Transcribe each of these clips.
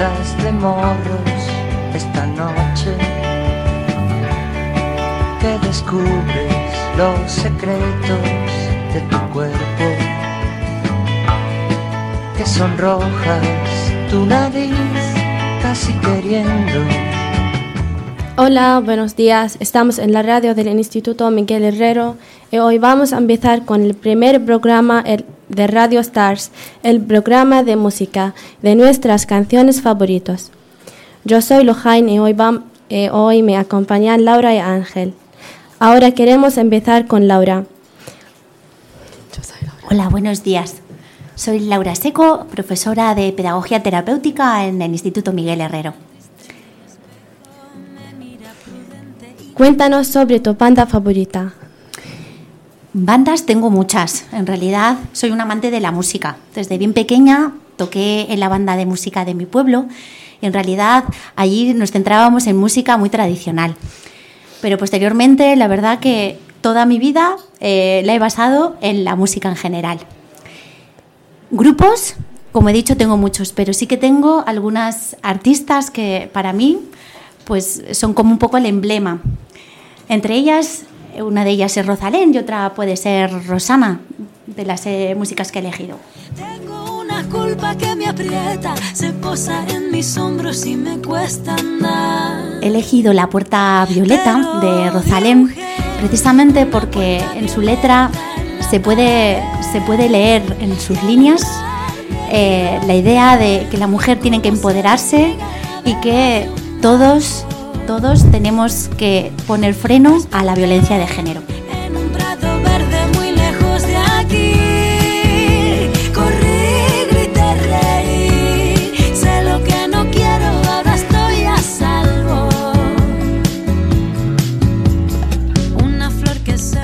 De morros esta noche, que descubres los secretos de tu cuerpo, que sonrojas tu nariz casi queriendo. Hola, buenos días. Estamos en la radio del Instituto Miguel Herrero y hoy vamos a empezar con el primer programa de Radio Stars, el programa de música de nuestras canciones favoritas. Yo soy Lojain y hoy, vam- eh, hoy me acompañan Laura y Ángel. Ahora queremos empezar con Laura. Hola, buenos días. Soy Laura Seco, profesora de Pedagogía Terapéutica en el Instituto Miguel Herrero. Cuéntanos sobre tu banda favorita. Bandas tengo muchas. En realidad soy un amante de la música. Desde bien pequeña toqué en la banda de música de mi pueblo y en realidad allí nos centrábamos en música muy tradicional. Pero posteriormente, la verdad que toda mi vida eh, la he basado en la música en general. Grupos, como he dicho, tengo muchos, pero sí que tengo algunas artistas que para mí pues son como un poco el emblema. Entre ellas, una de ellas es Rosalén y otra puede ser Rosana, de las eh, músicas que he elegido. Tengo una culpa que me aprieta, se posa en mis hombros y me cuesta andar. He elegido La Puerta Violeta de Rosalén precisamente porque en su letra se puede, se puede leer en sus líneas eh, la idea de que la mujer tiene que empoderarse y que todos, todos tenemos que poner freno a la violencia de género.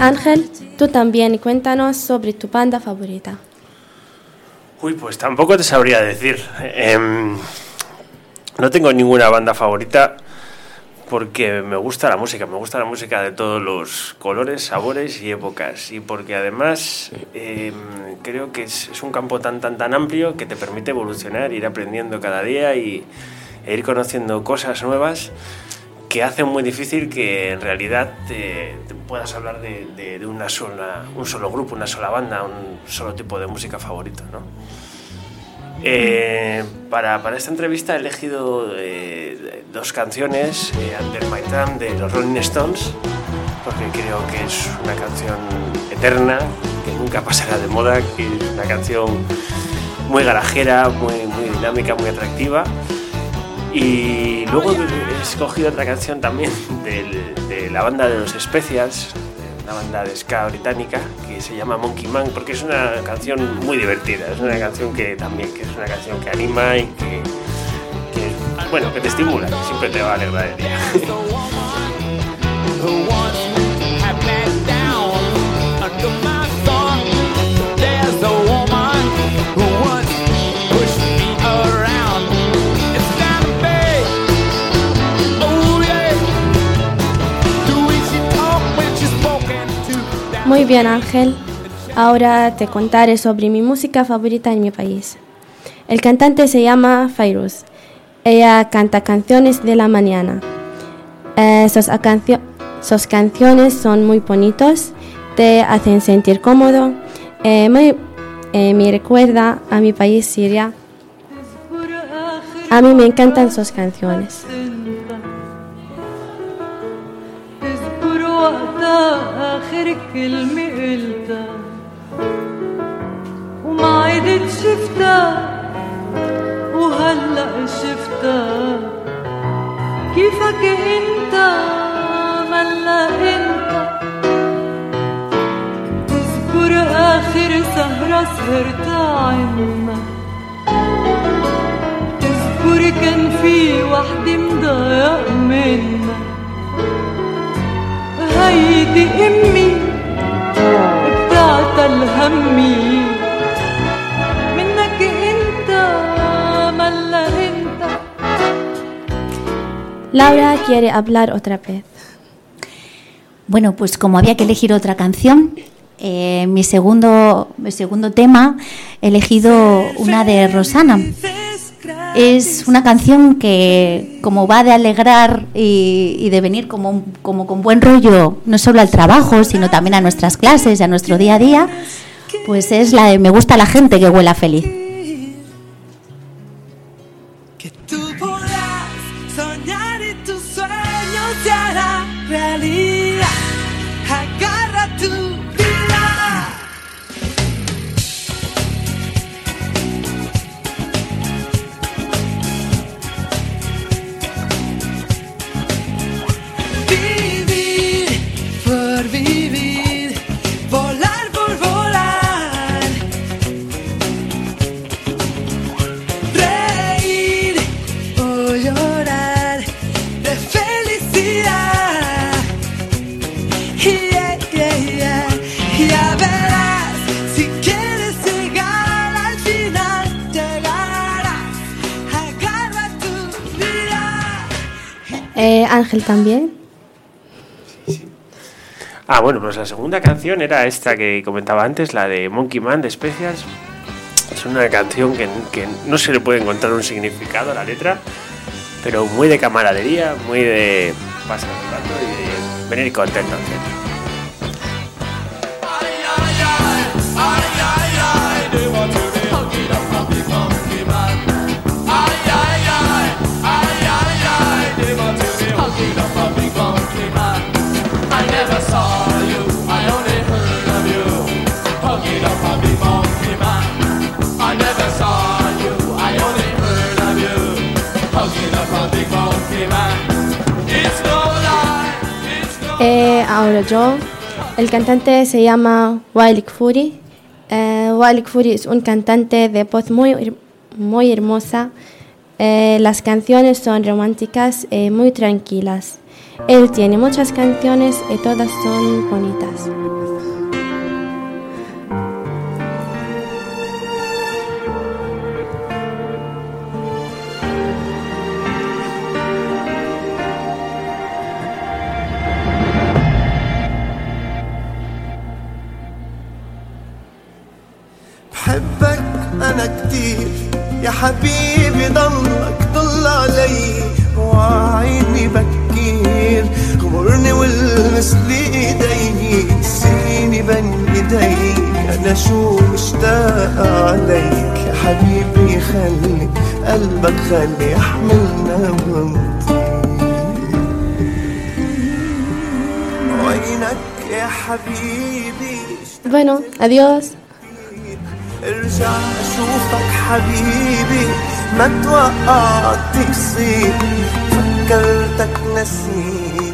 Ángel, tú también y cuéntanos sobre tu banda favorita. Uy, pues tampoco te sabría decir. Em, no tengo ninguna banda favorita porque me gusta la música, me gusta la música de todos los colores, sabores y épocas. Y porque además em, creo que es, es un campo tan, tan, tan amplio que te permite evolucionar, ir aprendiendo cada día y, e ir conociendo cosas nuevas que hacen muy difícil que en realidad te, te puedas hablar de, de- de una sola, un solo grupo, una sola banda, un solo tipo de música favorito. ¿no? Eh, para, para esta entrevista he elegido eh, dos canciones, eh, Under My Thumb de los Rolling Stones, porque creo que es una canción eterna, que nunca pasará de moda, que es una canción muy garajera, muy, muy dinámica, muy atractiva. Y luego he escogido otra canción también de la banda de los Especias, una banda de ska británica que se llama Monkey Man, porque es una canción muy divertida, es una canción que también que es una canción que anima y que, bueno, que te estimula, siempre te va a alegrar el día. Muy bien, Ángel. Ahora te contaré sobre mi música favorita en mi país. El cantante se llama Fairuz. Ella canta canciones de la mañana. Eh, sus, canciones son muy bonitos, te hacen sentir cómodo. Eh, muy- eh, me recuerda a mi país, Siria. A mí me encantan sus canciones. آخر كلمة قلتها وما عدت شفتها. وهلأ شفتها. كيفك انت؟ ملا انت. تذكر آخر سهرة سهرتها عنا. تذكر كان في وحدة مضايق منا. هيدي أمي بتاعت الهمي منك انت ملا انت Laura quiere hablar otra vez. Bueno, pues como había que elegir otra canción, eh, mi, segundo, mi segundo tema he elegido una de Rosana. Es una canción que, como va de alegrar y, de venir como, como con buen rollo, no solo al trabajo, sino también a nuestras clases y a nuestro día a día, pues es la de Me gusta la gente que huela feliz. Ángel también. Ah, bueno, pues la segunda canción era esta que comentaba antes, la de Monkey Man de Specials. Es una canción que, que no se le puede encontrar un significado a la letra, pero muy de camaradería, muy de pasar el rato y de venir contento al Eh, ahora yo. El cantante se llama Walik Fury. Eh, Walik Fury es un cantante de voz muy, muy hermosa. Eh, las canciones son románticas y muy tranquilas. Él tiene muchas canciones y todas son bonitas. أنا كتير. يا حبيبي ضلك ضل علي. وعيني بكير. غمرني والمس إيدي. نسيني بين ايديك أنا شو مشتاق عليك؟ يا حبيبي خلي قلبك خلي يحملنا ونطير وينك يا حبيبي؟ Bueno, adiós. ارجع اشوفك حبيبي ما توقعت تصير فكرتك نسيت.